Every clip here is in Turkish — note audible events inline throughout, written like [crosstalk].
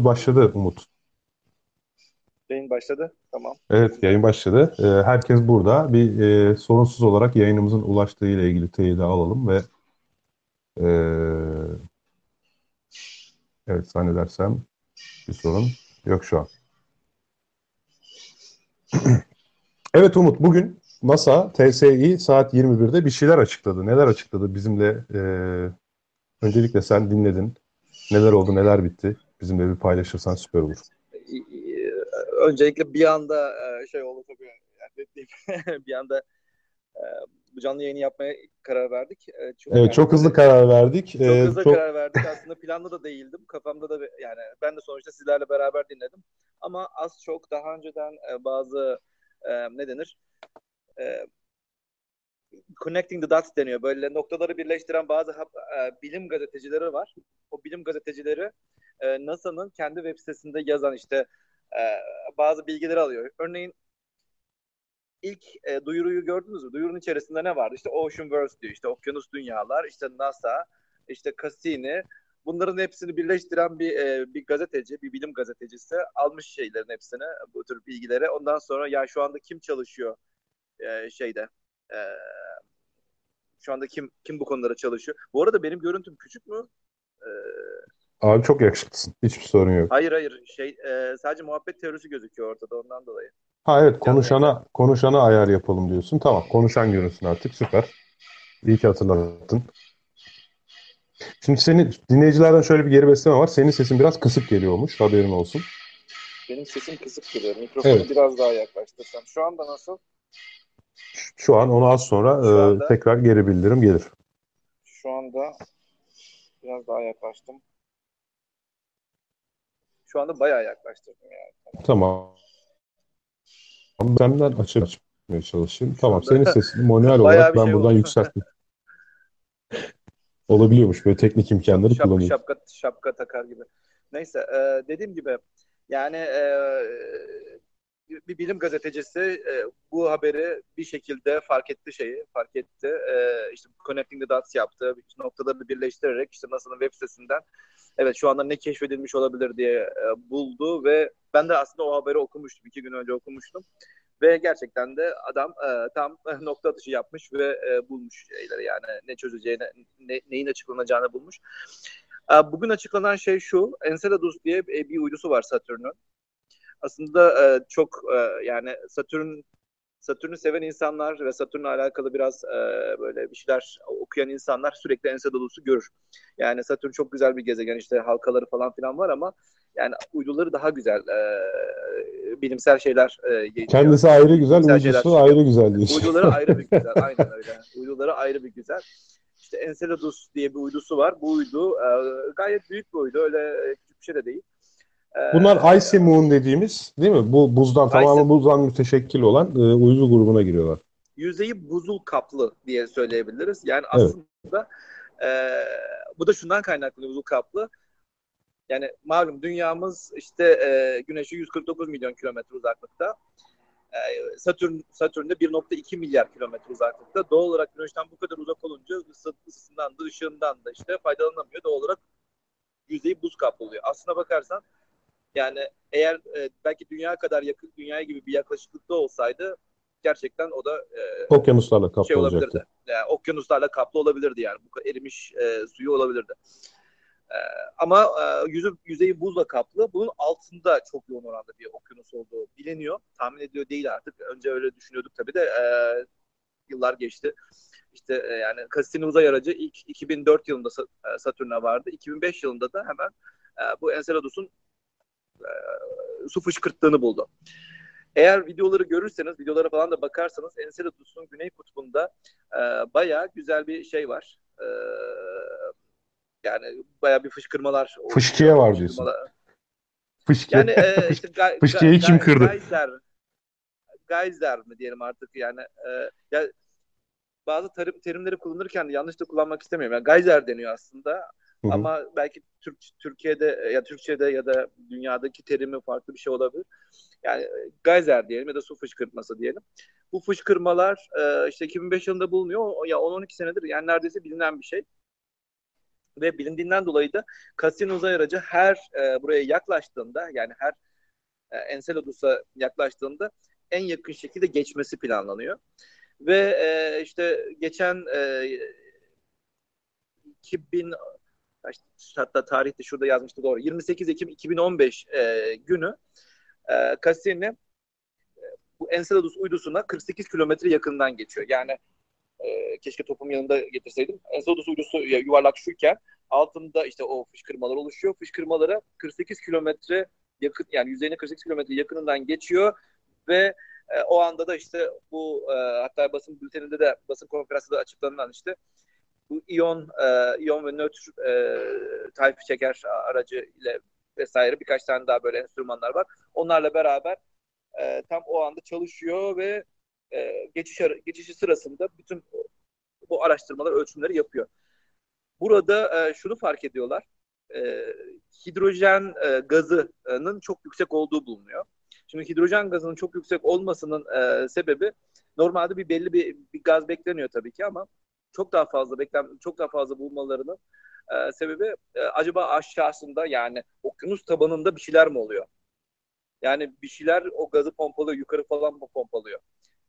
Yayınımız başladı Umut. Yayın başladı. Tamam. Evet, yayın başladı. Ee, herkes burada. Bir e, sorunsuz olarak yayınımızın ulaştığı ile ilgili teyidi alalım ve e, evet zannedersem bir sorun yok şu an. [clears throat] Evet Umut, bugün NASA TSI saat 21'de bir şeyler açıkladı. Neler açıkladı bizimle? E, öncelikle sen dinledin. Neler oldu, neler bitti? Bizimle bir paylaşırsan süper olur. Öncelikle bir anda e, şey oldu tabii. Yani [laughs] bir anda e, bu canlı yayını yapmaya karar verdik. E, çok, evet, çok hızlı karar verdik. Çok ee, hızlı çok... karar verdik. Aslında planlı da değildim. Kafamda da yani ben de sonuçta sizlerle beraber dinledim. Ama az çok daha önceden bazı ne denir? connecting the dots deniyor. Böyle noktaları birleştiren bazı bilim gazetecileri var. O bilim gazetecileri e, NASA'nın kendi web sitesinde yazan işte e, bazı bilgileri alıyor. Örneğin ilk e, duyuruyu gördünüz mü? Duyurunun içerisinde ne vardı? İşte Oceanverse diyor. İşte okyanus dünyalar, işte NASA, işte Cassini. Bunların hepsini birleştiren bir e, bir gazeteci, bir bilim gazetecisi almış şeylerin hepsini, bu tür bilgileri. Ondan sonra ya şu anda kim çalışıyor e, şeyde e, şu anda kim kim bu konulara çalışıyor? Bu arada benim görüntüm küçük mü? Ee, Abi çok yakışıklısın. Hiçbir sorun yok. Hayır hayır. Şey e, sadece muhabbet teorisi gözüküyor ortada ondan dolayı. Ha evet konuşana konuşana ayar yapalım diyorsun. Tamam konuşan görünsün artık süper. İyi ki hatırlattın. Şimdi senin dinleyicilerden şöyle bir geri besleme var. Senin sesin biraz kısık geliyormuş. Haberin olsun. Benim sesim kısık geliyor. Mikrofonu evet. biraz daha yaklaştırsam. Şu anda nasıl? Şu an onu az sonra e, anda, tekrar geri bildirim gelir. Şu anda biraz daha yaklaştım. Şu anda bayağı yaklaştırdım yani. Tamam. Senden açık açmaya çalışayım. Tamam senin [laughs] sesini manuel olarak ben şey buradan yükselttim. Olabiliyormuş böyle teknik imkanları Şap, kullanıyor. Şapka, şapka takar gibi. Neyse e, dediğim gibi yani e, bir bilim gazetecisi e, bu haberi bir şekilde fark etti şeyi, fark etti. E, işte Connecting the Dots yaptı. Noktaları birleştirerek işte NASA'nın web sitesinden evet şu anda ne keşfedilmiş olabilir diye e, buldu ve ben de aslında o haberi okumuştum. iki gün önce okumuştum. Ve gerçekten de adam e, tam [laughs] nokta atışı yapmış ve e, bulmuş şeyleri yani ne çözeceğini, ne, neyin açıklanacağını bulmuş. E, bugün açıklanan şey şu, Enceladus diye bir uydusu var Satürn'ün aslında e, çok e, yani Satürn Satürn'ü seven insanlar ve Satürn'le alakalı biraz e, böyle bir şeyler okuyan insanlar sürekli Enceladus'u görür. Yani Satürn çok güzel bir gezegen işte halkaları falan filan var ama yani uyduları daha güzel e, bilimsel şeyler e, Kendisi ayrı güzel, uydusu ayrı güzel diyor. Uyduları [laughs] ayrı bir güzel, aynen öyle. Uyduları ayrı bir güzel. İşte Enceladus diye bir uydusu var. Bu uydu e, gayet büyük bir uydu, öyle küçük bir şey de değil. Bunlar Icy Moon dediğimiz değil mi? Bu buzdan Icy... tamamen buzdan müteşekkil olan e, uydu grubuna giriyorlar. Yüzeyi buzul kaplı diye söyleyebiliriz. Yani aslında evet. e, bu da şundan kaynaklı buzul kaplı. Yani malum dünyamız işte e, Güneş'e 149 milyon kilometre uzaklıkta. E, Satürn Satürn'de 1.2 milyar kilometre uzaklıkta. Doğal olarak Güneş'ten bu kadar uzak olunca ısısından da ışığından da işte faydalanamıyor. Doğal olarak yüzeyi buz kaplı oluyor. Aslına bakarsan yani eğer e, belki dünya kadar yakın, dünya gibi bir yaklaşıklıkta olsaydı gerçekten o da e, okyanuslarla kaplı şey olacaktı. Yani, okyanuslarla kaplı olabilirdi yani. Bu erimiş e, suyu olabilirdi. E, ama e, yüzü, yüzeyi buzla kaplı. Bunun altında çok yoğun oranda bir okyanus olduğu biliniyor. Tahmin ediyor değil artık. Önce öyle düşünüyorduk tabii de e, yıllar geçti. İşte e, yani Cassini uzay aracı ilk 2004 yılında e, Satürn'e vardı. 2005 yılında da hemen e, bu Enceladus'un su fışkırttığını buldu. Eğer videoları görürseniz, videolara falan da bakarsanız Enceladus'un güney kutbunda e, bayağı güzel bir şey var. E, yani bayağı bir fışkırmalar. Fışkiye var diyorsun. Fışkiye. Yani e, [laughs] işte ga, Fışkiyeyi ga, kim kırdı? Geyser, geyser mi diyelim artık yani. E, ya, bazı terim, terimleri kullanırken yanlış da kullanmak istemiyorum. Yani geyser deniyor aslında. Hı-hı. Ama belki Türk Türkiye'de ya Türkçe'de ya da dünyadaki terimi farklı bir şey olabilir. Yani geyser diyelim ya da su fışkırtması diyelim. Bu fışkırmalar e, işte 2005 yılında bulunuyor. Ya 10-12 senedir yani neredeyse bilinen bir şey. Ve bilindiğinden dolayı da Cassini uzay aracı her e, buraya yaklaştığında yani her e, Enceladus'a yaklaştığında en yakın şekilde geçmesi planlanıyor. Ve e, işte geçen e, 2000 hatta tarihte şurada yazmıştı doğru 28 Ekim 2015 e, günü e, Cassini e, bu Enceladus uydusuna 48 kilometre yakından geçiyor. Yani e, keşke topum yanında getirseydim. Enceladus uydusu yuvarlak altında işte o fışkırmalar oluşuyor. Fışkırmalara 48 kilometre yakın yani yüzeyine 48 kilometre yakınından geçiyor ve e, o anda da işte bu e, hatta basın bülteninde de basın konferansında açıklanan işte bu iyon e, iyon ve nötr e, tayf şeker aracı ile vesaire birkaç tane daha böyle enstrümanlar var. Onlarla beraber e, tam o anda çalışıyor ve e, geçiş geçişi sırasında bütün bu araştırmalar, ölçümleri yapıyor. Burada e, şunu fark ediyorlar. E, hidrojen e, gazının çok yüksek olduğu bulunuyor. Şimdi hidrojen gazının çok yüksek olmasının e, sebebi normalde bir belli bir, bir gaz bekleniyor tabii ki ama çok daha fazla beklem çok daha fazla bulmalarının e, sebebi e, acaba aşağısında yani okyanus tabanında bir şeyler mi oluyor? Yani bir şeyler o gazı pompalıyor, yukarı falan mı pompalıyor?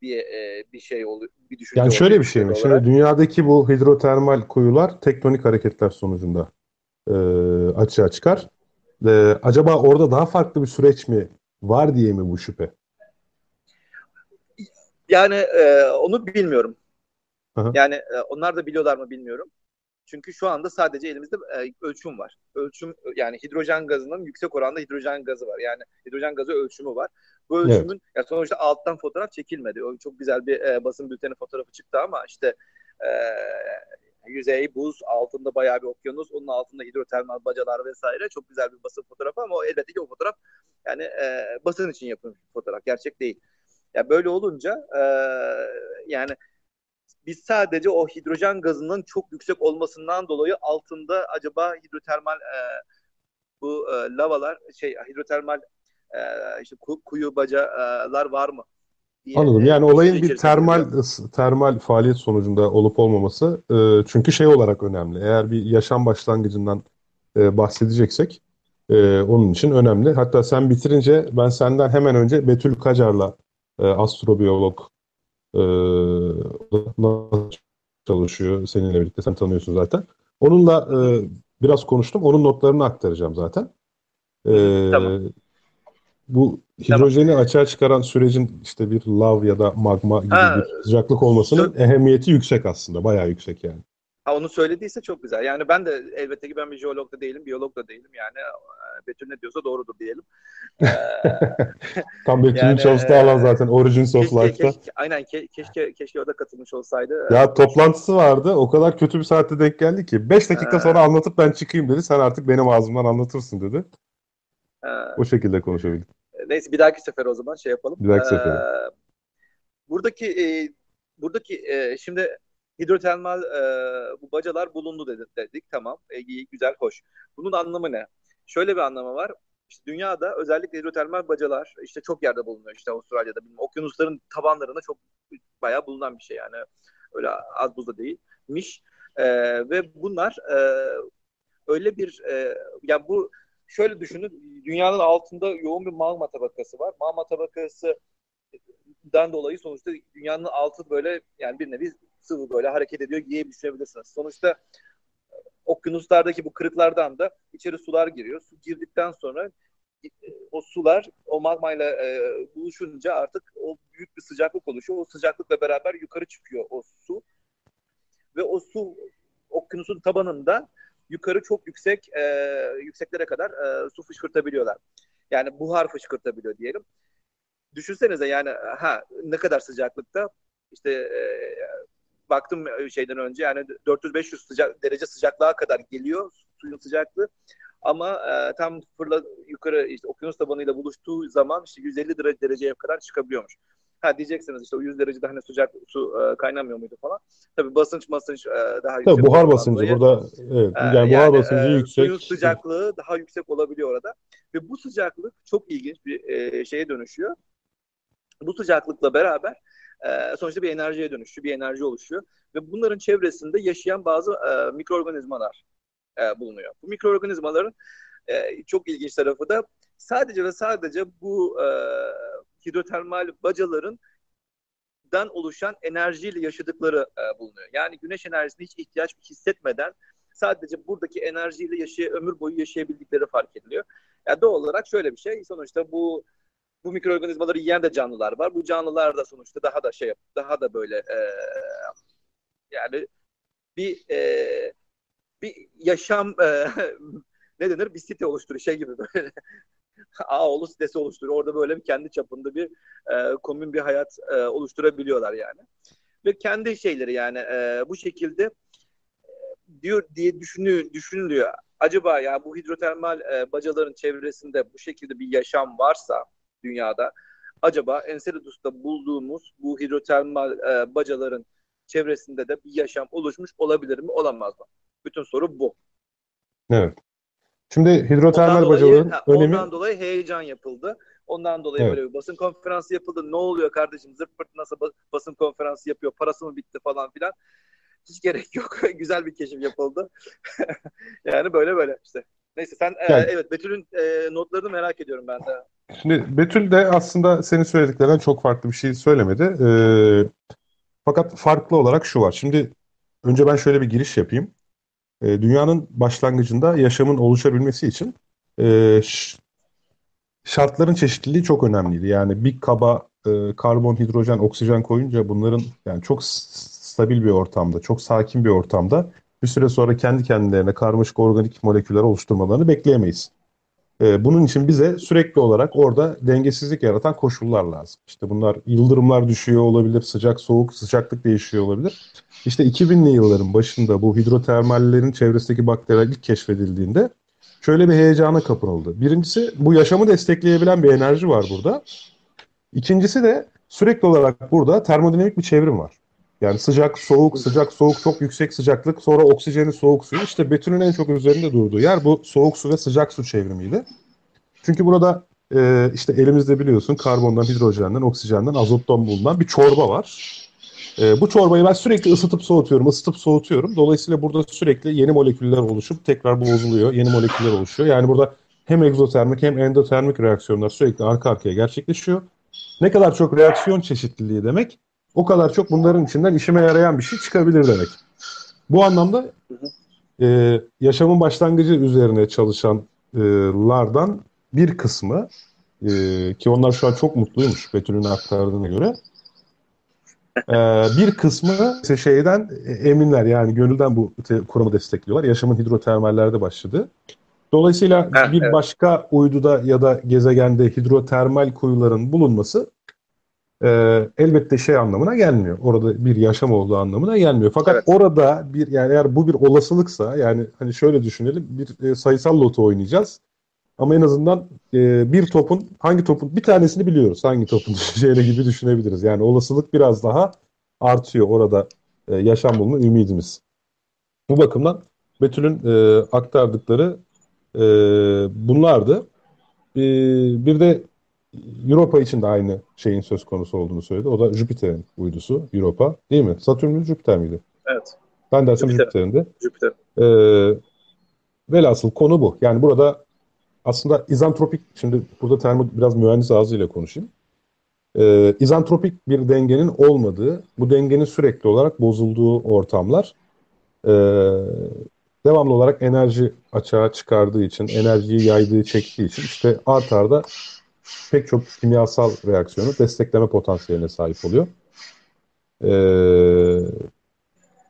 bir e, bir şey oluyor, bir düşünce Yani şöyle bir şey mi? Şimdi dünyadaki bu hidrotermal kuyular tektonik hareketler sonucunda e, açığa çıkar. E, acaba orada daha farklı bir süreç mi var diye mi bu şüphe? Yani e, onu bilmiyorum. Aha. Yani e, onlar da biliyorlar mı bilmiyorum. Çünkü şu anda sadece elimizde e, ölçüm var. Ölçüm yani hidrojen gazının yüksek oranda hidrojen gazı var. Yani hidrojen gazı ölçümü var. Bu ölçümün evet. ya sonuçta alttan fotoğraf çekilmedi. O çok güzel bir e, basın bülteni fotoğrafı çıktı ama işte e, yüzey buz, altında bayağı bir okyanus, onun altında hidrotermal bacalar vesaire. Çok güzel bir basın fotoğrafı ama o elbette ki o fotoğraf yani e, basın için yapılmış bir fotoğraf. Gerçek değil. Ya böyle olunca e, yani biz sadece o hidrojen gazının çok yüksek olmasından dolayı altında acaba hidrotermal e, bu e, lavalar şey hidrotermal e, işte kuyu bacalar var mı? Diye, Anladım. Yani e, olayın bir termal termal faaliyet sonucunda olup olmaması e, çünkü şey olarak önemli. Eğer bir yaşam başlangıcından e, bahsedeceksek e, onun için önemli. Hatta sen bitirince ben senden hemen önce Betül Kacar'la e, astrobiyolog e, çalışıyor seninle birlikte. Sen tanıyorsun zaten. Onunla e, biraz konuştum. Onun notlarını aktaracağım zaten. E, tamam. Bu hidrojeni tamam. açığa çıkaran sürecin işte bir lav ya da magma gibi ha, bir sıcaklık olmasının şu... ehemmiyeti yüksek aslında. Bayağı yüksek yani. Ha, onu söylediyse çok güzel. Yani ben de elbette ki ben bir jeolog da değilim, biyolog da değilim. Yani e, Betül ne diyorsa doğrudur diyelim. [laughs] Ee, Tam Betül'ün yani, çalıştığı alan zaten Origins of Life'da. Keşke, aynen ke, keşke keşke o da katılmış olsaydı. Ya toplantısı vardı. O kadar kötü bir saatte denk geldi ki. 5 dakika sonra anlatıp ben çıkayım dedi. Sen artık benim ağzımdan anlatırsın dedi. O şekilde konuşabildik. Neyse bir dahaki sefer o zaman şey yapalım. Bir dahaki ee, sefer. Buradaki e, buradaki e, şimdi hidrotermal e, bu bacalar bulundu dedik, dedik. tamam e, güzel hoş. Bunun anlamı ne? Şöyle bir anlamı var. İşte dünyada özellikle hidrotermal bacalar işte çok yerde bulunuyor. İşte Avustralya'da bilmem, okyanusların tabanlarında çok bayağı bulunan bir şey yani. Öyle az buzda değilmiş. E, ve bunlar e, öyle bir e, yani bu şöyle düşünün dünyanın altında yoğun bir magma tabakası var. Magma tabakası dan dolayı sonuçta dünyanın altı böyle yani bir nevi sıvı böyle hareket ediyor diye düşünebilirsiniz. Sonuçta okyanuslardaki bu kırıklardan da içeri sular giriyor. Su girdikten sonra e, o sular o magmayla e, buluşunca artık o büyük bir sıcaklık oluşuyor. O sıcaklıkla beraber yukarı çıkıyor o su. Ve o su okyanusun tabanında yukarı çok yüksek e, yükseklere kadar e, su fışkırtabiliyorlar. Yani buhar fışkırtabiliyor diyelim. Düşünsenize yani ha ne kadar sıcaklıkta işte e, baktım şeyden önce yani 400-500 sıcak, derece sıcaklığa kadar geliyor suyun sıcaklığı. Ama e, tam fırla yukarı işte okyanus tabanıyla buluştuğu zaman işte 150 derece dereceye kadar çıkabiliyormuş. Ha diyeceksiniz işte o 100 derecede hani sıcak su e, kaynamıyor muydu falan. Tabii basınç basınç e, daha yüksek. Tabii buhar basıncı dolayı. burada evet. E, yani, yani buhar basıncı e, yüksek. Suyun sıcaklığı daha yüksek olabiliyor orada. Ve bu sıcaklık çok ilginç bir e, şeye dönüşüyor. Bu sıcaklıkla beraber e, sonuçta bir enerjiye dönüşüyor, bir enerji oluşuyor. Ve bunların çevresinde yaşayan bazı e, mikroorganizmalar e, bulunuyor. Bu mikroorganizmaların e, çok ilginç tarafı da sadece ve sadece bu e, hidrotermal bacaların dan oluşan enerjiyle yaşadıkları e, bulunuyor. Yani güneş enerjisine hiç ihtiyaç hissetmeden sadece buradaki enerjiyle yaşay ömür boyu yaşayabildikleri fark ediliyor. Yani doğal olarak şöyle bir şey. Sonuçta bu bu mikroorganizmaları yiyen de canlılar var. Bu canlılar da sonuçta daha da şey daha da böyle e, yani bir e, bir yaşam e, [laughs] ne denir bir site oluşturuyor şey gibi böyle [laughs] Ağoğlu sitesi oluşturuyor. Orada böyle bir kendi çapında bir e, komün bir hayat e, oluşturabiliyorlar yani. Ve kendi şeyleri yani e, bu şekilde e, diyor diye düşünüyor, düşünülüyor. Acaba ya bu hidrotermal e, bacaların çevresinde bu şekilde bir yaşam varsa dünyada acaba Enceladus'ta bulduğumuz bu hidrotermal e, bacaların çevresinde de bir yaşam oluşmuş olabilir mi olamaz mı? Bütün soru bu. Evet. Şimdi hidrotermal bacaların önemi... Ondan dolayı heyecan yapıldı. Ondan dolayı evet. böyle bir basın konferansı yapıldı. Ne oluyor kardeşim zırt pırt nasıl basın konferansı yapıyor parası mı bitti falan filan. Hiç gerek yok. [laughs] Güzel bir keşif yapıldı. [laughs] yani böyle böyle işte. Neyse sen e, yani, evet Betül'ün e, notlarını merak ediyorum ben de. Şimdi Betül de aslında senin söylediklerinden çok farklı bir şey söylemedi. E, fakat farklı olarak şu var. Şimdi önce ben şöyle bir giriş yapayım. E, dünyanın başlangıcında yaşamın oluşabilmesi için e, şartların çeşitliliği çok önemliydi. Yani bir kaba e, karbon, hidrojen, oksijen koyunca bunların yani çok stabil bir ortamda, çok sakin bir ortamda bir süre sonra kendi kendilerine karmaşık organik moleküller oluşturmalarını bekleyemeyiz. Ee, bunun için bize sürekli olarak orada dengesizlik yaratan koşullar lazım. İşte bunlar yıldırımlar düşüyor olabilir, sıcak soğuk sıcaklık değişiyor olabilir. İşte 2000'li yılların başında bu hidrotermallerin çevresindeki bakteriler ilk keşfedildiğinde şöyle bir heyecana kapıldı. Birincisi bu yaşamı destekleyebilen bir enerji var burada. İkincisi de sürekli olarak burada termodinamik bir çevrim var. Yani sıcak, soğuk, sıcak, soğuk, çok yüksek sıcaklık, sonra oksijeni, soğuk suyu. İşte Betül'ün en çok üzerinde durduğu yer bu soğuk su ve sıcak su çevrimiydi. Çünkü burada e, işte elimizde biliyorsun karbondan, hidrojenden, oksijenden, azottan bulunan bir çorba var. E, bu çorbayı ben sürekli ısıtıp soğutuyorum, ısıtıp soğutuyorum. Dolayısıyla burada sürekli yeni moleküller oluşup tekrar bozuluyor, yeni moleküller oluşuyor. Yani burada hem egzotermik hem endotermik reaksiyonlar sürekli arka arkaya gerçekleşiyor. Ne kadar çok reaksiyon çeşitliliği demek, o kadar çok bunların içinden işime yarayan bir şey çıkabilir demek. Bu anlamda e, yaşamın başlangıcı üzerine çalışanlardan bir kısmı e, ki onlar şu an çok mutluymuş Betül'ün aktardığına göre e, bir kısmı şeyden eminler yani gönülden bu kuramı destekliyorlar. Yaşamın hidrotermallerde başladı. Dolayısıyla bir başka uyduda ya da gezegende hidrotermal kuyuların bulunması e, elbette şey anlamına gelmiyor. Orada bir yaşam olduğu anlamına gelmiyor. Fakat evet. orada bir yani eğer bu bir olasılıksa yani hani şöyle düşünelim bir e, sayısal loto oynayacağız. Ama en azından e, bir topun hangi topun bir tanesini biliyoruz. Hangi topun [laughs] düşeceğine gibi düşünebiliriz. Yani olasılık biraz daha artıyor orada e, yaşam bulma ümidimiz. Bu bakımdan Betül'ün e, aktardıkları e, bunlardı. E, bir de Europa için de aynı şeyin söz konusu olduğunu söyledi. O da Jüpiter'in uydusu Europa değil mi? Satürn mü Jüpiter miydi? Evet. Ben dersem Jüpiter'in de. Jüpiter. Ee, velhasıl konu bu. Yani burada aslında izantropik, şimdi burada termo biraz mühendis ağzıyla konuşayım. Ee, izantropik bir dengenin olmadığı, bu dengenin sürekli olarak bozulduğu ortamlar e, devamlı olarak enerji açığa çıkardığı için, enerjiyi yaydığı, çektiği için işte art arda pek çok kimyasal reaksiyonu destekleme potansiyeline sahip oluyor. Ee,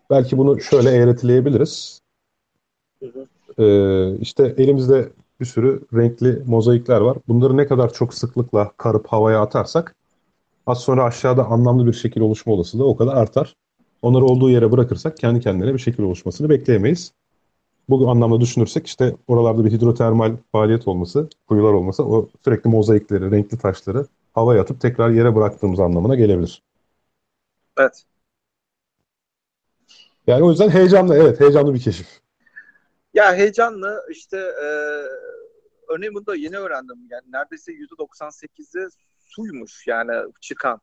belki bunu şöyle eğretileyebiliriz. Ee, işte elimizde bir sürü renkli mozaikler var. Bunları ne kadar çok sıklıkla karıp havaya atarsak az sonra aşağıda anlamlı bir şekil oluşma olasılığı o kadar artar. Onları olduğu yere bırakırsak kendi kendine bir şekil oluşmasını bekleyemeyiz bu anlamda düşünürsek işte oralarda bir hidrotermal faaliyet olması, kuyular olması o sürekli mozaikleri, renkli taşları havaya atıp tekrar yere bıraktığımız anlamına gelebilir. Evet. Yani o yüzden heyecanlı, evet heyecanlı bir keşif. Ya heyecanlı işte e, örneğin bunu da yeni öğrendim. Yani neredeyse %98'i suymuş yani çıkan.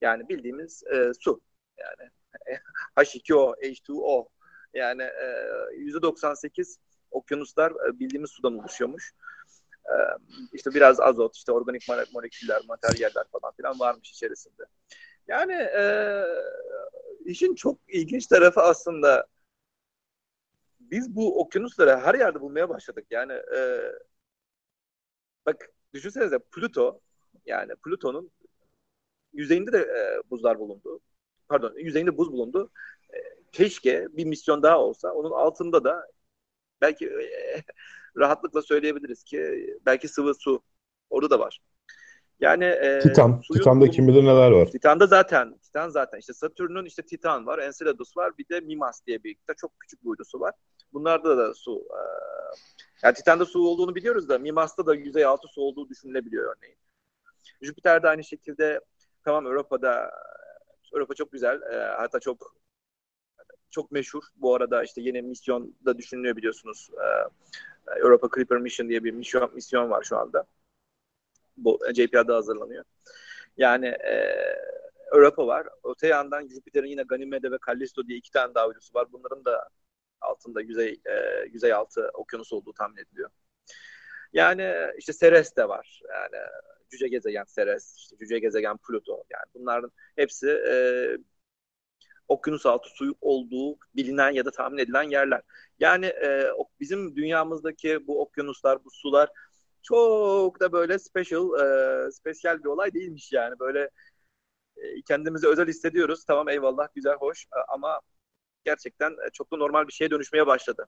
Yani bildiğimiz e, su. Yani [laughs] H2O, H2O Yani yüzde 98 okyanuslar bildiğimiz sudan oluşuyormuş. İşte biraz azot, işte organik moleküller, materyaller falan filan varmış içerisinde. Yani işin çok ilginç tarafı aslında biz bu okyanusları her yerde bulmaya başladık. Yani bak düşünsenize Pluto yani Plüton'un yüzeyinde de buzlar bulundu. Pardon yüzeyinde buz bulundu. Keşke bir misyon daha olsa onun altında da belki e, [laughs] rahatlıkla söyleyebiliriz ki belki sıvı su orada da var. Yani e, Titan, Titan'da kim bilir neler var. Titan'da zaten, Titan zaten işte Satürn'ün işte Titan var, Enceladus var, bir de Mimas diye bir de çok küçük bir uydusu var. Bunlarda da su e, yani Titan'da su olduğunu biliyoruz da Mimas'ta da yüzey altı su olduğu düşünülebiliyor örneğin. Jüpiter'de aynı şekilde tamam Avrupa'da Avrupa çok güzel. E, hatta çok çok meşhur. Bu arada işte yeni misyon da düşünülüyor biliyorsunuz. E, Europa Clipper Mission diye bir misyon, misyon var şu anda. Bu JPL'de hazırlanıyor. Yani e, Europa var. Öte yandan Jüpiter'in yine Ganymede ve Callisto diye iki tane daha uydusu var. Bunların da altında yüzey e, yüzey altı okyanus olduğu tahmin ediliyor. Yani işte Ceres de var. Yani cüce gezegen Ceres, işte cüce gezegen Pluto. Yani bunların hepsi e, okyanus altı suyu olduğu bilinen ya da tahmin edilen yerler. Yani e, bizim dünyamızdaki bu okyanuslar, bu sular çok da böyle special, e, spesyal bir olay değilmiş yani. Böyle e, kendimizi özel hissediyoruz. Tamam eyvallah, güzel, hoş e, ama gerçekten e, çok da normal bir şeye dönüşmeye başladı.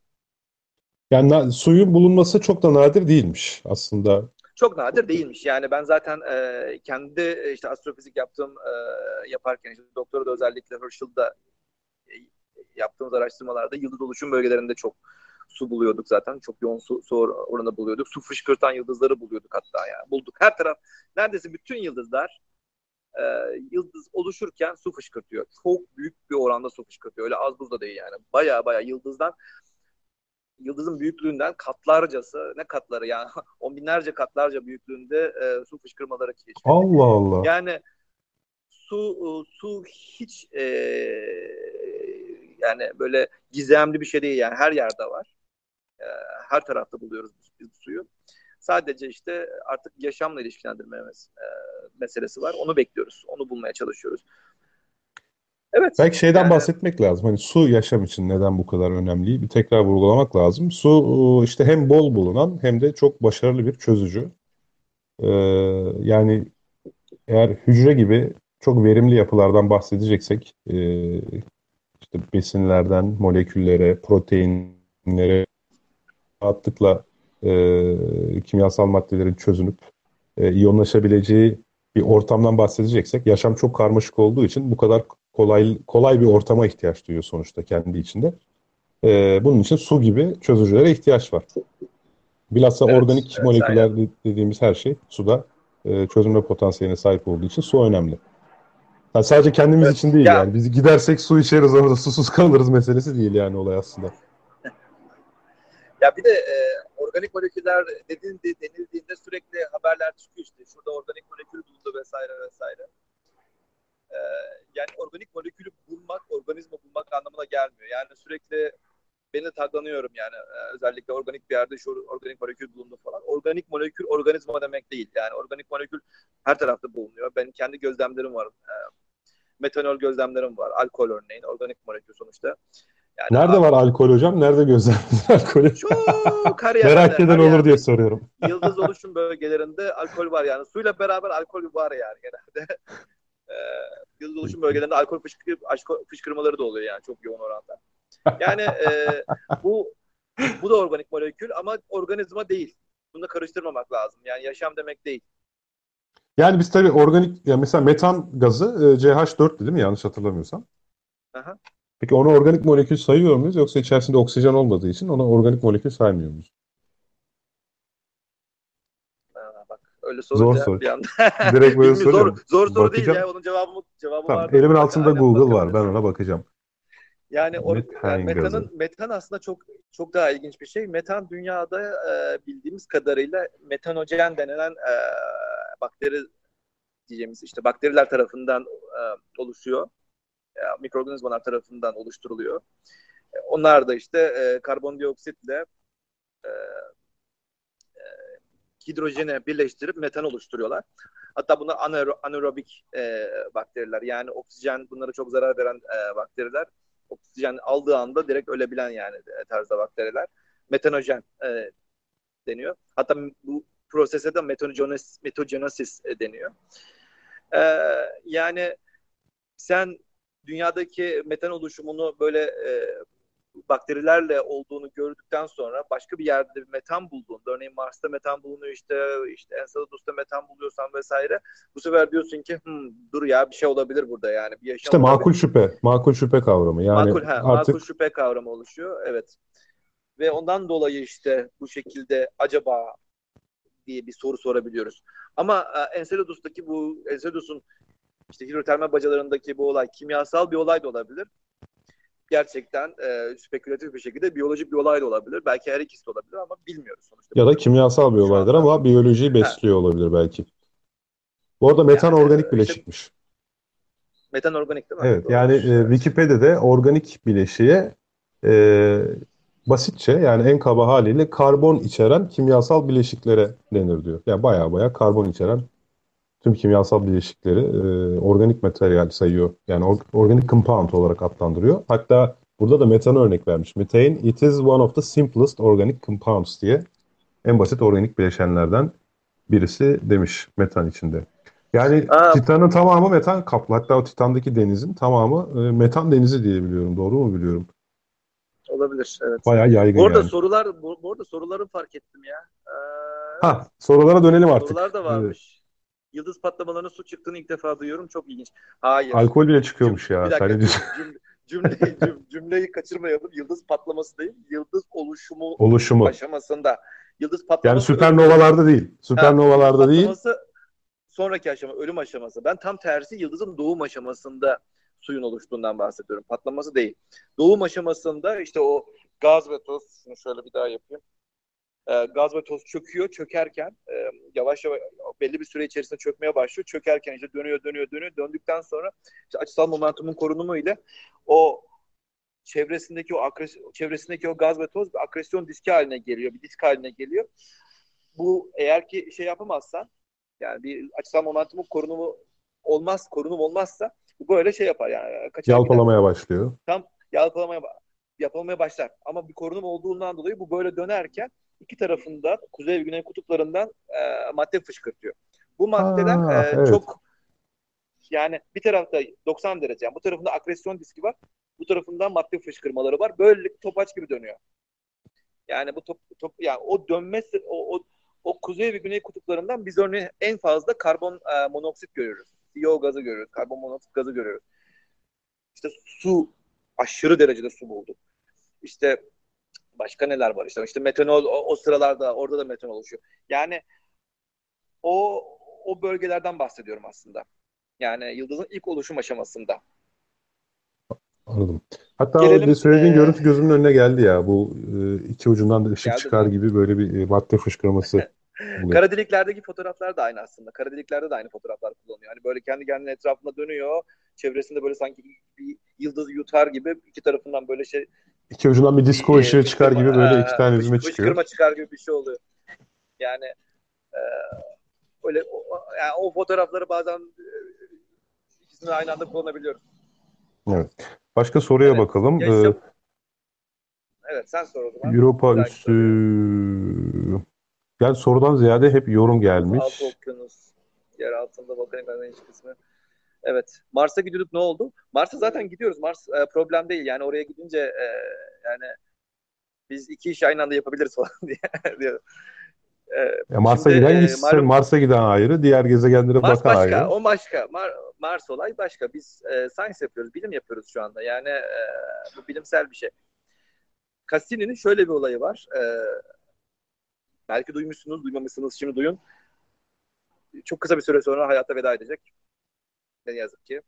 Yani suyun bulunması çok da nadir değilmiş aslında. Çok nadir değilmiş. Yani ben zaten e, kendi e, işte astrofizik yaptığım e, yaparken işte doktora da özellikle Herschel'da e, yaptığımız araştırmalarda yıldız oluşum bölgelerinde çok su buluyorduk zaten. Çok yoğun su, su oranı buluyorduk. Su fışkırtan yıldızları buluyorduk hatta yani. Bulduk. Her taraf neredeyse bütün yıldızlar e, yıldız oluşurken su fışkırtıyor. Çok büyük bir oranda su fışkırtıyor. Öyle az buz da değil yani. Baya baya yıldızdan yıldızın büyüklüğünden katlarcası ne katları yani [laughs] on binlerce katlarca büyüklüğünde e, su fışkırmaları keşfedildi. Allah Allah. Yani su e, su hiç e, yani böyle gizemli bir şey değil yani her yerde var. E, her tarafta buluyoruz biz bu suyu. Sadece işte artık yaşamla ilişkilendirmemiz e, meselesi var. Onu bekliyoruz. Onu bulmaya çalışıyoruz. Evet. Belki şeyden yani, bahsetmek lazım. Hani su yaşam için neden bu kadar önemli? Bir tekrar vurgulamak lazım. Su işte hem bol bulunan hem de çok başarılı bir çözücü. Ee, yani eğer hücre gibi çok verimli yapılardan bahsedeceksek e, işte besinlerden moleküllere, proteinlere rahatlıkla e, kimyasal maddelerin çözünüp e, iyonlaşabileceği bir ortamdan bahsedeceksek yaşam çok karmaşık olduğu için bu kadar kolay kolay bir ortama ihtiyaç duyuyor sonuçta kendi içinde. E, bunun için su gibi çözücülere ihtiyaç var. Bilhassa evet, organik evet, moleküller aynen. dediğimiz her şey suda e, çözünme potansiyeline sahip olduğu için su önemli. Yani sadece kendimiz evet, için değil ya. yani. Biz gidersek su içeriz orada susuz kalırız meselesi değil yani olay aslında. [laughs] Ya bir de e, organik moleküller dediğinde, denildiğinde sürekli haberler çıkıyor işte. Şurada organik molekül bulundu vesaire vesaire. Ee, yani organik molekülü bulmak, organizma bulmak anlamına gelmiyor. Yani sürekli beni de taglanıyorum yani ee, özellikle organik bir yerde şu organik molekül bulundu falan. Organik molekül organizma demek değil. Yani organik molekül her tarafta bulunuyor. Benim kendi gözlemlerim var. Ee, metanol gözlemlerim var. Alkol örneğin organik molekül sonuçta. Yani Nerede abi, var alkol hocam? Nerede gözlemledin [laughs] alkolü? Çok her yerde. Merak eden olur diye soruyorum. Yıldız oluşum bölgelerinde alkol var yani. Suyla beraber alkol var yani genelde. Oluşum bölgelerinde alkol fışkır, fışkırmaları da oluyor yani çok yoğun oranda. Yani e, bu bu da organik molekül ama organizma değil. Bunu da karıştırmamak lazım. Yani yaşam demek değil. Yani biz tabii organik, ya mesela metan gazı e, CH4'tü değil mi yanlış hatırlamıyorsam? Aha. Peki onu organik molekül sayıyor muyuz yoksa içerisinde oksijen olmadığı için ona organik molekül saymıyor muyuz? Öyle sorunca zor soru. bir anda. [laughs] Direkt böyle soruyorum. Zor, zor soru bakacağım. değil ya. Onun cevabı, cevabı tamam, var. Elimin altında yani, Google var. Ben ona bakacağım. Yani, or, yani metanın metan aslında çok çok daha ilginç bir şey. Metan dünyada e, bildiğimiz kadarıyla metanojen denilen e, bakteri diyeceğimiz işte bakteriler tarafından e, oluşuyor. E, mikroorganizmalar tarafından oluşturuluyor. Onlar da işte e, karbondioksitle e, e, hidrojene birleştirip metan oluşturuyorlar. Hatta bunlar anaero, anaerobik e, bakteriler. Yani oksijen bunlara çok zarar veren e, bakteriler. Oksijen aldığı anda direkt ölebilen yani e, tarzda bakteriler. Metanojen e, deniyor. Hatta bu prosese de metogenesis, metogenesis e, deniyor. E, yani sen dünyadaki metan oluşumunu böyle e, bakterilerle olduğunu gördükten sonra başka bir yerde bir metan bulduğunda örneğin Mars'ta metan bulunuyor işte işte Enceladus'ta metan buluyorsan vesaire bu sefer diyorsun ki hmm, dur ya bir şey olabilir burada yani bir yaşam İşte makul olabilir. şüphe, makul şüphe kavramı. Yani makul, he, artık makul şüphe kavramı oluşuyor evet ve ondan dolayı işte bu şekilde acaba diye bir soru sorabiliyoruz. Ama e, Enceladus'taki bu Enceladus'un işte hidrotermal bacalarındaki bu olay kimyasal bir olay da olabilir gerçekten e, spekülatif bir şekilde biyolojik bir olay da olabilir. Belki her ikisi de olabilir ama bilmiyoruz sonuçta. ya da kimyasal bir olaydır anda- ama biyolojiyi besliyor olabilir belki. Bu arada metan Yani, organik işte- bileşikmiş. Metan organik değil mi? Evet Doğru. yani e, Wikipedia'da organik bileşiğe e, basitçe yani en kaba haliyle karbon içeren kimyasal bileşiklere denir diyor. Yani baya baya karbon içeren tüm kimyasal bileşikleri e, organik materyal sayıyor. Yani or- organic compound olarak adlandırıyor. Hatta burada da metanı örnek vermiş. Methane, it is one of the simplest organic compounds diye en basit organik bileşenlerden birisi demiş metan içinde. Yani Aa. Titan'ın tamamı metan kaplı. Hatta o Titan'daki denizin tamamı e, metan denizi diye biliyorum. Doğru mu biliyorum? Olabilir evet. Bayağı yaygın Bu arada yani. sorular bu, bu arada soruları fark ettim ya. Ee, Ha, sorulara dönelim artık. sorular da varmış. Yıldız patlamalarına su çıktığını ilk defa duyuyorum. Çok ilginç. Hayır. Alkol bile çıkıyormuş Cüm- ya. Bir dakika. Sen ne diyorsun? cüm- cümleyi, [laughs] cüm- cümleyi kaçırmayalım. Yıldız patlaması değil. Yıldız oluşumu Oluşumu. aşamasında. Yıldız Yani patlaması süpernovalarda değil. Süpernovalarda değil. patlaması sonraki aşama, ölüm aşaması. Ben tam tersi yıldızın doğum aşamasında suyun oluştuğundan bahsediyorum. Patlaması değil. Doğum aşamasında işte o gaz ve toz, şunu şöyle bir daha yapayım. Ee, gaz ve toz çöküyor. Çökerken e, yavaş yavaş belli bir süre içerisinde çökmeye başlıyor. Çökerken işte dönüyor, dönüyor, dönüyor. Döndükten sonra işte açısal momentumun korunumu ile o çevresindeki o akres çevresindeki o gaz ve toz bir akresyon diski haline geliyor. Bir disk haline geliyor. Bu eğer ki şey yapamazsan yani bir açısal momentumun korunumu olmaz, korunum olmazsa bu böyle şey yapar yani. Kaçar gider. Yalpalamaya başlıyor. Yalpalamaya, yapılmaya başlar. Ama bir korunum olduğundan dolayı bu böyle dönerken iki tarafında kuzey ve güney kutuplarından e, madde fışkırtıyor. Bu maddeler Aa, e, evet. çok yani bir tarafta 90 derece yani bu tarafında agresyon diski var. Bu tarafında madde fışkırmaları var. Böylelikle topaç gibi dönüyor. Yani bu top, top yani o dönme o, o, o kuzey ve güney kutuplarından biz örneğin en fazla karbon e, monoksit görüyoruz. CO gazı görüyoruz. Karbon monoksit gazı görüyoruz. İşte su aşırı derecede su bulduk. İşte başka neler var işte işte metanol o, o sıralarda orada da metanol oluşuyor. Yani o o bölgelerden bahsediyorum aslında. Yani yıldızın ilk oluşum aşamasında. Anladım. Hatta Gelelim, söylediğin e, görüntü gözümün önüne geldi ya. Bu e, iki ucundan da ışık Geldi çıkar mi? gibi böyle bir e, madde fışkırması. [laughs] Kara deliklerdeki fotoğraflar da aynı aslında. Kara deliklerde de aynı fotoğraflar kullanıyor. Hani böyle kendi kendine etrafında dönüyor. Çevresinde böyle sanki bir yıldız yutar gibi iki tarafından böyle şey İki ucundan bir disco ışığı çıkar gibi böyle iki tane yüzüme çıkıyor. Fışkırma çıkar gibi bir şey oluyor. Yani e, öyle o, yani o fotoğrafları bazen e, ikisini aynı anda kullanabiliyoruz. Evet. Başka soruya Evet. bakalım. Ee, Evet sen sor o zaman. Europa dahaki üssü yani sorudan ziyade hep yorum gelmiş. Altı okyanus, yer altında volkanik magma iç kısmı. Evet. Mars'a gidiyorduk ne oldu? Mars'a zaten gidiyoruz. Mars e, problem değil. Yani oraya gidince e, yani biz iki iş aynı anda yapabiliriz [laughs] falan diye. diyor. E, Ya Mars'a Şimdi, giden e, gitsin, malum- Mars'a giden ayrı, diğer gezegenlere Mars bakan başka, ayrı. o başka. Mar- Mars olay başka. Biz e, science yapıyoruz, bilim yapıyoruz şu anda. Yani e, bu bilimsel bir şey. Cassini'nin şöyle bir olayı var. E, belki duymuşsunuz, duymamışsınız. Şimdi duyun. Çok kısa bir süre sonra hayata veda edecek. Ne yazık ki.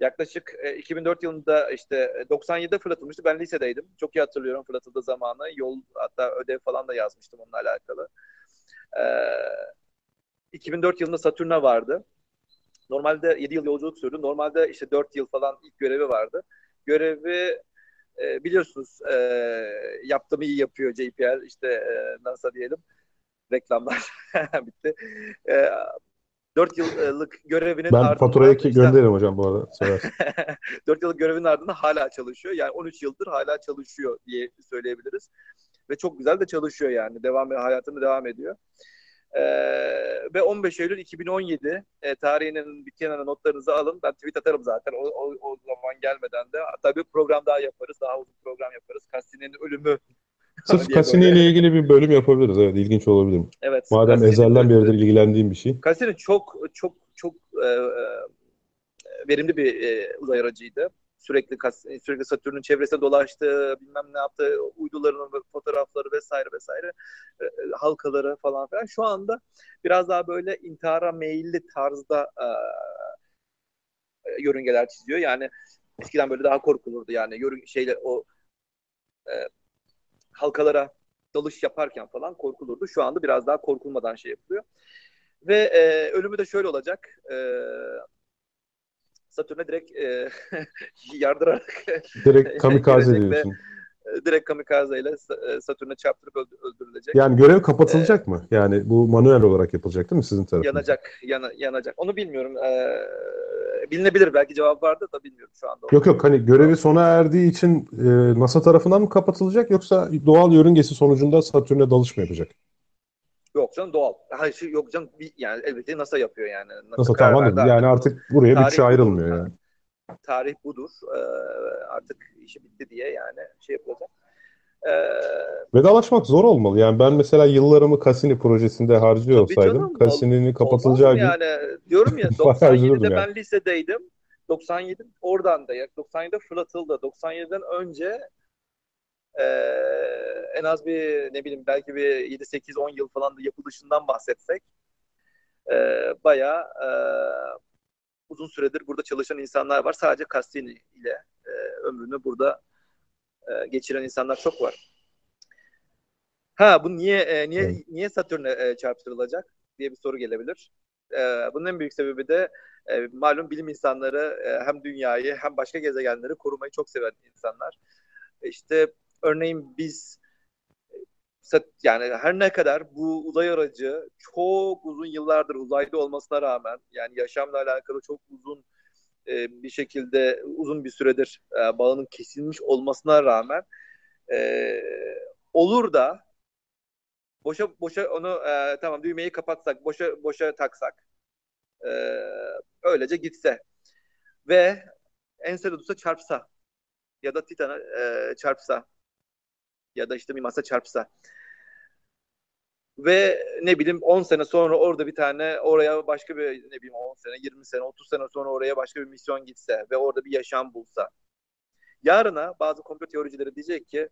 Yaklaşık e, 2004 yılında işte e, 97'de fırlatılmıştı. Ben lisedeydim. Çok iyi hatırlıyorum fırlatıldığı zamanı. Yol hatta ödev falan da yazmıştım onunla alakalı. E, 2004 yılında Satürn'e vardı. Normalde 7 yıl yolculuk sürdü. Normalde işte 4 yıl falan ilk görevi vardı. Görevi e, biliyorsunuz e, yaptığımı iyi yapıyor JPL işte e, NASA diyelim reklamlar [laughs] bitti. E, 4 yıllık görevinin ben ardından... Ben faturayı işte, gönderirim hocam bu arada. 4 [laughs] yıllık görevinin ardından hala çalışıyor. Yani 13 yıldır hala çalışıyor diye söyleyebiliriz. Ve çok güzel de çalışıyor yani. Devam hayatını devam ediyor. Ee, ve 15 Eylül 2017 e, tarihinin bir kenara notlarınızı alın. Ben tweet atarım zaten o, o, o zaman gelmeden de. Hatta bir program daha yaparız. Daha uzun program yaparız. Cassini'nin ölümü Sırf Cassini ile ilgili bir bölüm yapabiliriz. Evet, ilginç olabilir. Evet. Madem Cassini ezelden beridir ilgilendiğim bir şey. Cassini çok çok çok e, e, verimli bir e, uzay aracıydı. Sürekli sürekli Satürn'ün çevresinde dolaştı, bilmem ne yaptı, uyduların fotoğrafları vesaire vesaire, e, halkaları falan filan. Şu anda biraz daha böyle intihara meyilli tarzda e, yörüngeler çiziyor. Yani eskiden böyle daha korkulurdu yani yörün şeyle o e, halkalara dalış yaparken falan korkulurdu. Şu anda biraz daha korkulmadan şey yapılıyor. Ve e, ölümü de şöyle olacak. E, Satürn'e direkt e, [laughs] yardırarak direkt [laughs] kamikaze diyorsun. Ve, direkt kamikaze ile Satürn'e çarptırıp öldürülecek. Yani görev kapatılacak ee, mı? Yani bu manuel olarak yapılacak değil mi sizin tarafınızda? Yanacak, yana, yanacak. Onu bilmiyorum. Ee, bilinebilir belki cevap vardı da bilmiyorum şu anda. Yok yok hani görevi sona erdiği için e, NASA tarafından mı kapatılacak yoksa doğal yörüngesi sonucunda Satürn'e dalış mı yapacak? Yok canım doğal. Hayır şey yok canım yani elbette NASA yapıyor yani. NASA, tamam anladım. Yani artık buraya bir bütçe ayrılmıyor budur, yani. Tarih budur. Ee, artık işi bitti diye yani şey yapılacak. Ee, Vedalaşmak zor olmalı. Yani ben mesela yıllarımı Cassini projesinde harcıyor olsaydım Cassini'nin kapatılacağı gün yani diyorum ya [laughs] 97'de ben lisedeydim. 97 oradan da 97'de fırlatıldı. 97'den önce e, en az bir ne bileyim belki bir 7-8-10 yıl falan da yapılışından bahsetsek e, bayağı e, uzun süredir burada çalışan insanlar var. Sadece Cassini ile e, ömrünü burada e, geçiren insanlar çok var. Ha bu niye e, niye niye Satürn'e e, çarptırılacak diye bir soru gelebilir. E, bunun en büyük sebebi de e, malum bilim insanları e, hem dünyayı hem başka gezegenleri korumayı çok seven insanlar. İşte örneğin biz yani her ne kadar bu uzay aracı çok uzun yıllardır uzayda olmasına rağmen yani yaşamla alakalı çok uzun e, bir şekilde uzun bir süredir e, bağının kesilmiş olmasına rağmen e, olur da boşa boşa onu e, tamam düğmeyi kapatsak boşa boşa taksak e, öylece gitse ve Enceladus'a çarpsa ya da Titan'a e, çarpsa ya da işte bir masa çarpsa ve ne bileyim 10 sene sonra orada bir tane oraya başka bir ne bileyim 10 sene 20 sene 30 sene sonra oraya başka bir misyon gitse ve orada bir yaşam bulsa yarına bazı komplo teoricileri diyecek ki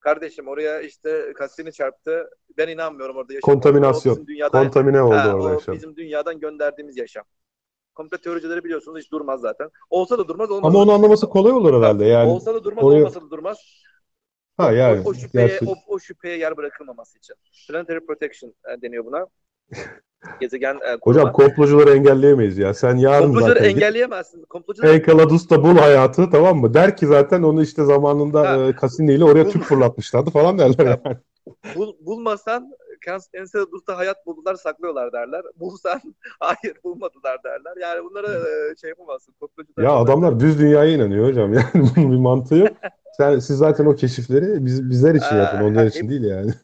kardeşim oraya işte Cassini çarptı ben inanmıyorum orada yaşam. Kontaminasyon. Dünyadan, Kontamine oldu ha, orada yaşam. Bizim dünyadan gönderdiğimiz yaşam. Komplo teoricileri biliyorsunuz hiç durmaz zaten. Olsa da durmaz. Ama onu anlaması kolay olur herhalde yani. Olsa da durmaz oraya... olmasa da durmaz. Ha yani. O, o şüpheye, gerçek... o, o şüpheye yer bırakılmaması için. Planetary Protection e, deniyor buna. [laughs] Gezegen e. Hocam komplocuları engelleyemeyiz ya. Sen yarın Komplocuları zaten engelleyemezsin. Komplocuları... Enceladus'ta bul hayatı tamam mı? Der ki zaten onu işte zamanında e, Cassini ile oraya tüp fırlatmışlardı falan derler yani. Bul, bulmasan Enceladus'ta hayat buldular saklıyorlar derler. Bulsan [laughs] hayır bulmadılar derler. Yani bunlara e, şey yapamazsın. Ya adamlar düz dünyaya inanıyor hocam. [laughs] Yani bunun bir mantığı yok. Sen, siz zaten o keşifleri biz, bizler için yapın. Onlar için değil yani. [laughs]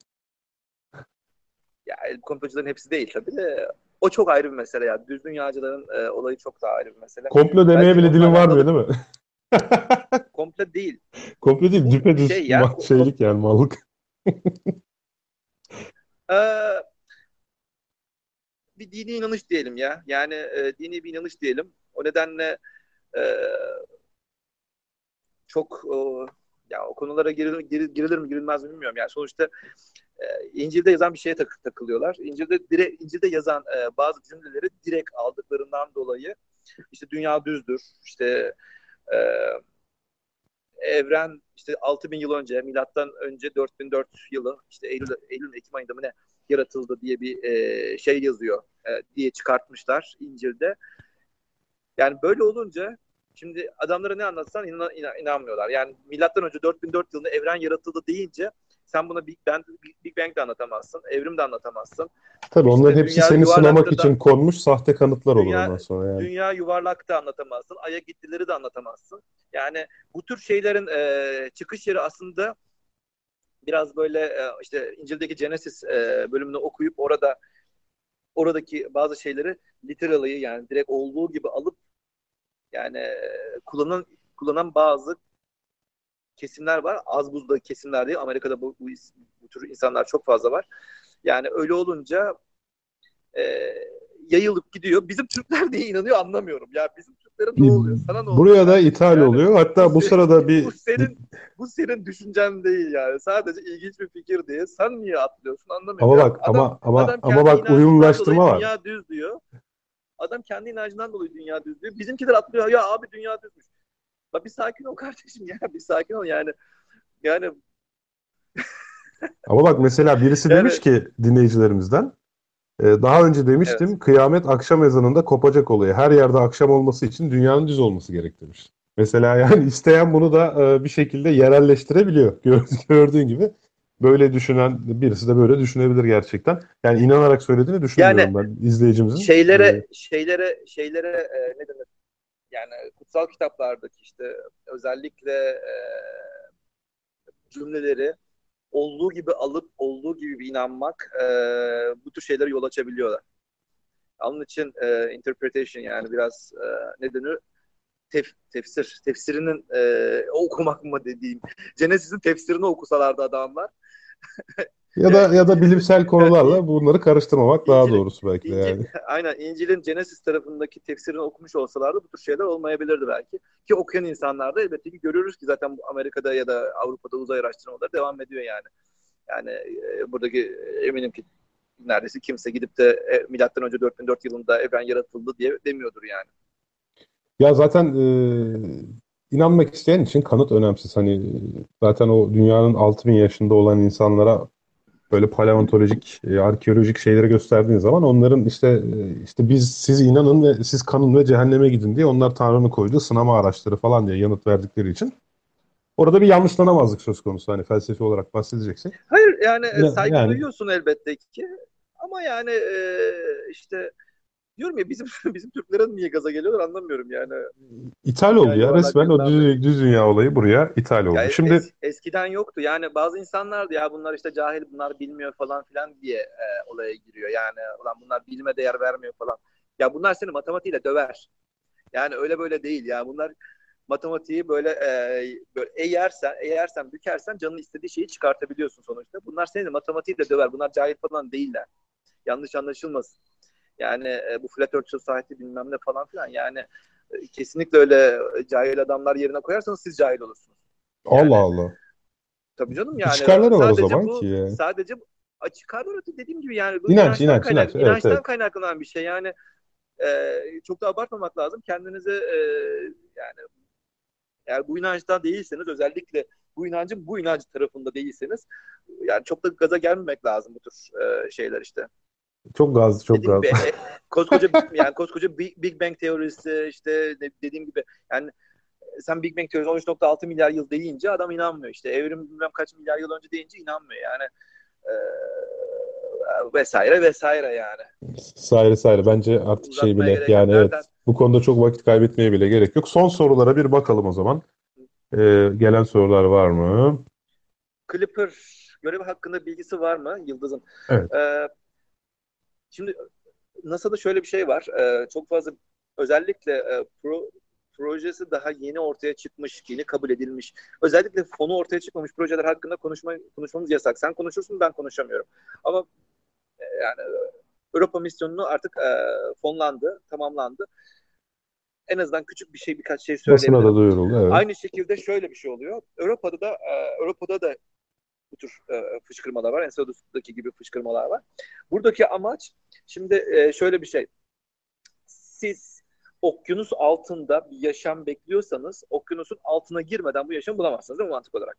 Ya komplocuların hepsi değil tabii de o çok ayrı bir mesele ya. Düz dünyacıların e, olayı çok daha ayrı bir mesele. Komplo demeye Belki bile dilim varmıyor değil mi? [laughs] komplo değil. komplo değil. Düpedüz şey ya, şeylik yani mallık. [laughs] ee, bir dini inanış diyelim ya. Yani e, dini bir inanış diyelim. O nedenle e, çok e, ya o konulara girilir, girilir, mi girilmez mi bilmiyorum. Yani sonuçta e, İncil'de yazan bir şeye tak, takılıyorlar. İncil'de direkt İncil'de yazan e, bazı cümleleri direkt aldıklarından dolayı işte dünya düzdür. İşte e, evren işte 6000 yıl önce milattan önce 4004 yılı işte Eylül Eylül Ekim ayında mı ne yaratıldı diye bir e, şey yazıyor e, diye çıkartmışlar İncil'de. Yani böyle olunca Şimdi adamlara ne anlatsan inan, inan, inanmıyorlar. Yani milattan önce 4004 yılında evren yaratıldı deyince sen buna Big Bang, Big Bang de anlatamazsın, evrim de anlatamazsın. Tabii işte onların hepsi seni sınamak için konmuş sahte kanıtlar dünya, olur ondan sonra. Yani. Dünya yuvarlak da anlatamazsın, aya gittileri de anlatamazsın. Yani bu tür şeylerin e, çıkış yeri aslında biraz böyle e, işte İncil'deki Genesis e, bölümünü okuyup orada oradaki bazı şeyleri literally yani direkt olduğu gibi alıp yani kullanan kullanan bazı kesimler var. Az buzda kesimler değil. Amerika'da bu, bu, bu tür insanlar çok fazla var. Yani öyle olunca e, yayılıp gidiyor. Bizim Türkler diye inanıyor anlamıyorum. Ya bizim Türklerin ne oluyor? Sana ne oluyor? Buraya da ithal yani, oluyor. Hatta bu, bu sırada bir bu senin bu senin düşüncen değil yani. Sadece ilginç bir fikir diye. Sen niye atlıyorsun anlamıyorum. Ama bak adam, ama ama adam ama bak uyumlaştırma var. Dünya düz diyor. Adam kendi inancından dolayı dünya düz diyor. Bizimkiler atlıyor. Ya abi dünya düzmüş. Bak bir sakin ol kardeşim ya. Bir sakin ol yani. Yani Ama bak mesela birisi yani, demiş ki dinleyicilerimizden e, daha önce demiştim evet. kıyamet akşam ezanında kopacak olayı. Her yerde akşam olması için dünyanın düz olması gerek demiş. Mesela yani [laughs] isteyen bunu da e, bir şekilde yerelleştirebiliyor. [laughs] Gördüğün gibi böyle düşünen birisi de böyle düşünebilir gerçekten. Yani inanarak söylediğini düşünmüyorum yani, ben izleyicimizin. Şeylere ee, şeylere şeylere e, ne denir? Yani kutsal kitaplardaki işte özellikle e, cümleleri olduğu gibi alıp olduğu gibi inanmak e, bu tür şeylere yol açabiliyorlar. Onun için e, interpretation yani biraz e, ne denir? Tef, tefsir. Tefsirinin e, okumak mı dediğim. [laughs] Genesis'in tefsirini okusalardı adamlar. [laughs] ya da ya da bilimsel konularla bunları karıştırmamak İncil, daha doğrusu belki de yani. [laughs] Aynen İncil'in Genesis tarafındaki tefsirini okumuş olsalardı bu tür şeyler olmayabilirdi belki. Ki okuyan insanlar da elbette ki görüyoruz ki zaten Amerika'da ya da Avrupa'da uzay araştırmaları devam ediyor yani. Yani e, buradaki eminim ki neredeyse kimse gidip de e, milattan önce 4004 yılında evren yaratıldı diye demiyordur yani. Ya zaten e, inanmak isteyen için kanıt önemsiz. Hani zaten o dünyanın 6000 yaşında olan insanlara böyle paleontolojik, e, arkeolojik şeyleri gösterdiğin zaman onların işte e, işte biz siz inanın ve siz kanın ve cehenneme gidin diye onlar Tanrı'nın koyduğu sınama araçları falan diye yanıt verdikleri için orada bir yanlışlanamazlık söz konusu hani felsefi olarak bahsedeceksek. Hayır yani ya, saygı yani, duyuyorsun elbette ki ama yani e, işte diyorum ya bizim [laughs] bizim Türklere niye gaza geliyorlar anlamıyorum yani. İthal oldu yani ya resmen o düz, düz dünya olayı buraya ithal oldu. Ya Şimdi es, eskiden yoktu. Yani bazı insanlar ya bunlar işte cahil bunlar bilmiyor falan filan diye e, olaya giriyor. Yani ulan bunlar bilime değer vermiyor falan. Ya bunlar seni matematiğiyle döver. Yani öyle böyle değil ya. Bunlar matematiği böyle, e, böyle eğersen, eğersen, bükersen canın istediği şeyi çıkartabiliyorsun sonuçta. Bunlar seni matematiği de döver. Bunlar cahil falan değiller. Yanlış anlaşılmasın. Yani e, bu flat earth society bilmem ne falan filan. Yani e, kesinlikle öyle cahil adamlar yerine koyarsanız siz cahil olursunuz. Yani, Allah Allah. Tabii canım yani. Çıkarlar var o zaman bu, ki. Yani. Sadece çıkarlar dediğim gibi yani. Bu inanç, inanç, kaynak, inanç. İnançtan evet, kaynaklanan bir şey. Yani e, çok da abartmamak lazım. Kendinize e, yani eğer bu inançtan değilseniz özellikle bu inancın bu inancı tarafında değilseniz yani çok da gaza gelmemek lazım bu tür e, şeyler işte. Çok gaz, çok gaz. Gibi, e, koskoca yani koskoca Big, Big Bang teorisi işte dediğim gibi yani sen Big Bang teorisi 13.6 milyar yıl deyince adam inanmıyor işte. Evrim bilmem kaç milyar yıl önce deyince inanmıyor yani. E, vesaire vesaire yani. Saire saire bence artık Uzatmaya şey bile yani evet bu konuda çok vakit kaybetmeye bile gerek yok. Son sorulara bir bakalım o zaman. Ee, gelen sorular var mı? Clipper görevi hakkında bilgisi var mı Yıldız'ın? Evet. Ee, Şimdi NASA'da şöyle bir şey var. E, çok fazla özellikle e, pro, projesi daha yeni ortaya çıkmış, yeni kabul edilmiş. Özellikle fonu ortaya çıkmamış projeler hakkında konuşma, konuşmamız yasak. Sen konuşursun, ben konuşamıyorum. Ama e, yani Europa misyonunu artık e, fonlandı, tamamlandı. En azından küçük bir şey, birkaç şey söyleyebilirim. Basına da duyuruldu, evet. Aynı şekilde şöyle bir şey oluyor. Avrupa'da da e, Avrupa'da da bu tür e, fışkırmalar var. Enceladus'taki gibi fışkırmalar var. Buradaki amaç şimdi e, şöyle bir şey. Siz okyanus altında bir yaşam bekliyorsanız okyanusun altına girmeden bu yaşamı bulamazsınız değil mi mantık olarak?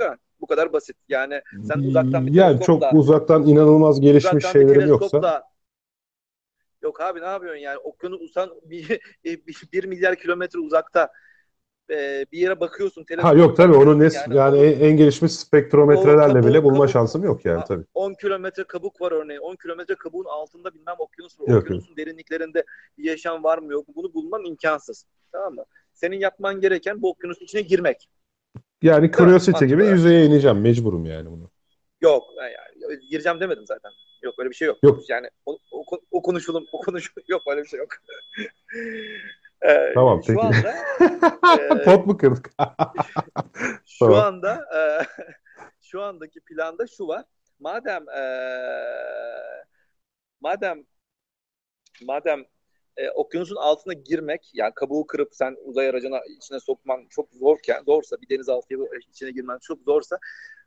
Mi? Bu kadar basit. Yani sen uzaktan bir yani çok uzaktan inanılmaz gelişmiş uzaktan şeylerin yoksa Yok abi ne yapıyorsun yani okyanus usan bir, [laughs] bir, bir milyar kilometre uzakta e, bir yere bakıyorsun. Ha yok tabii onu ne yani, yani en, en gelişmiş spektrometrelerle kabuk, bile bulma kabuk, şansım yok yani tabii. 10 kilometre kabuk var örneğin. 10 kilometre kabuğun altında bilmem okyanus var. Okyanusun derinliklerinde bir yaşam var mı yok mu? Bunu bulman imkansız. Tamam mı? Senin yapman gereken bu okyanusun içine girmek. Yani Curiosity gibi yüzeye ineceğim. Mecburum yani bunu. Yok. Yani, gireceğim demedim zaten. Yok öyle bir şey yok. Yok. Yani o, o, o konuşulum, o konuşulum. [laughs] Yok öyle bir şey yok. Ee, tamam şu peki. anda e, [laughs] pot mu kırdık? [laughs] şu tamam. anda e, [laughs] şu andaki planda şu var. Madem e, madem madem e, okyanusun altına girmek yani kabuğu kırıp sen uzay aracına içine sokman çok zorken zorsa bir denizaltı içine girmen çok zorsa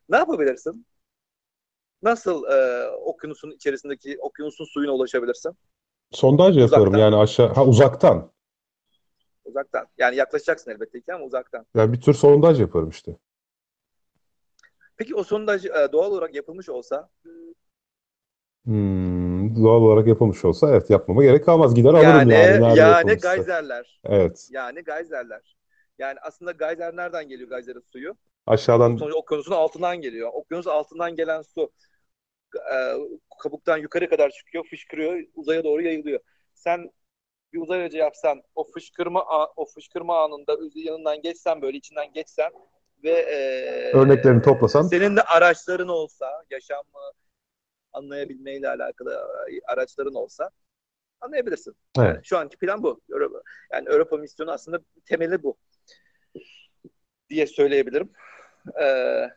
ne yapabilirsin? Nasıl e, okyanusun içerisindeki okyanusun suyuna ulaşabilirsin? Sondaj yapıyorum uzaktan. yani aşağı ha uzaktan. Uzaktan. Yani yaklaşacaksın elbette ki ama uzaktan. Ya bir tür sondaj yaparım işte. Peki o sondaj e, doğal olarak yapılmış olsa? Hmm, doğal olarak yapılmış olsa evet yapmama gerek kalmaz. Gider alırım yani. Yani, yani gayzerler. Evet. Yani gayzerler. Yani aslında gayzer nereden geliyor gayzerin suyu? Aşağıdan. Sonuçta okyanusun altından geliyor. Okyanus altından gelen su e, kabuktan yukarı kadar çıkıyor, fışkırıyor, uzaya doğru yayılıyor. Sen bir uzay aracı yapsan o fışkırma o fışkırma anında yanından geçsen böyle içinden geçsen ve e, örneklerini toplasan senin de araçların olsa yaşamı anlayabilmeyle alakalı araçların olsa anlayabilirsin. Evet. Yani şu anki plan bu. Yani Avrupa misyonu aslında temeli bu diye söyleyebilirim. Ee,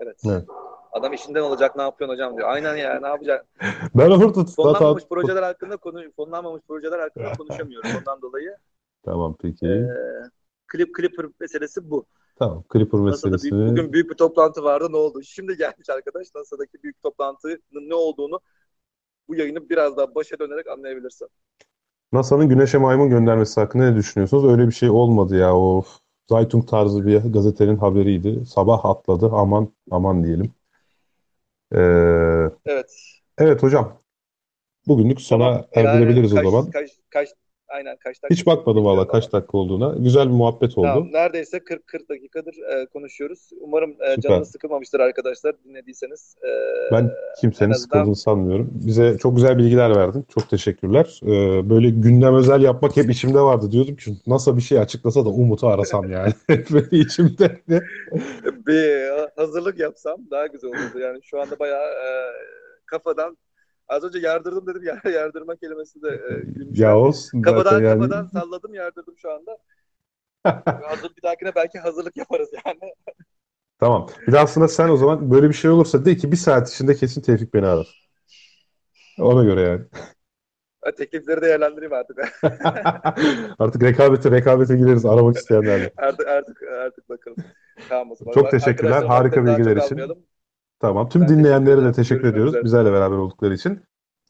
evet. evet. Adam işinden olacak ne yapıyorsun hocam diyor. Aynen ya ne yapacak? [laughs] ben orada fonlanmamış projeler hakkında konu fonlanmamış projeler hakkında konuşamıyorum ondan dolayı. [laughs] Tamam peki. Ee, klip Clipper meselesi bu. Tamam Clipper meselesi. Büyük, bugün büyük bir toplantı vardı ne oldu? Şimdi gelmiş arkadaş NASA'daki büyük toplantının ne olduğunu bu yayını biraz daha başa dönerek anlayabilirsin. NASA'nın Güneş'e maymun göndermesi hakkında ne düşünüyorsunuz? Öyle bir şey olmadı ya o Zeitung tarzı bir gazetenin haberiydi. Sabah atladı aman aman diyelim. Ee, evet. Evet hocam. Bugünlük sona Tamam. erdirebiliriz kaç, o zaman. Kaç, kaç, aynen kaç dakika. Hiç bakmadım valla kaç dakika olduğuna. Güzel bir muhabbet oldu. Tamam, neredeyse 40-40 dakikadır e, konuşuyoruz. Umarım e, canınız sıkılmamıştır arkadaşlar dinlediyseniz. E, Ben kimsenin en azından- sıkıldığını sanmıyorum. Bize çok güzel bilgiler verdin. Çok teşekkürler. Ee, böyle gündem özel yapmak hep içimde vardı. Diyordum ki NASA bir şey açıklasa da Umut'u arasam yani. [laughs] böyle içimde. bir hazırlık yapsam daha güzel olurdu. Yani şu anda bayağı e, kafadan az önce yardırdım dedim ya [laughs] yardırma kelimesi de e, gülmüş. Ya olsun kafadan yani. kafadan salladım yardırdım şu anda. Hazır bir dahakine belki hazırlık yaparız yani. [laughs] Tamam. Bir de aslında sen o zaman böyle bir şey olursa de ki bir saat içinde kesin Tevfik beni arar. Ona göre yani. [laughs] Teklifleri değerlendireyim artık. Artık rekabete rekabete gireriz aramak isteyenlerle. artık artık artık bakalım. Tamam o zaman. Çok teşekkürler. Harika bilgiler için. almayalım. Tamam. Tüm Ben teşekkür dinleyenlere de teşekkür Görüşmek ediyoruz. üzere. Bizlerle beraber oldukları için.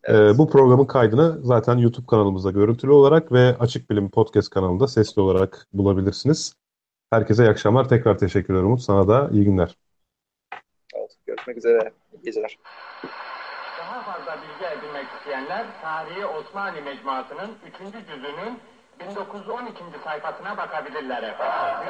Evet. Ee, bu programın kaydını zaten YouTube kanalımızda görüntülü olarak ve Açık Bilim Podcast kanalında sesli olarak bulabilirsiniz. Herkese iyi akşamlar. Tekrar teşekkür ederim Umut. Sana da iyi günler. Olsun. Görüşmek üzere. İyi geceler. Daha fazla bilgi edinmek isteyenler Tarihi Osmanlı Mecmuası'nın 3. cüzünün 1912. sayfasına bakabilirler efendim.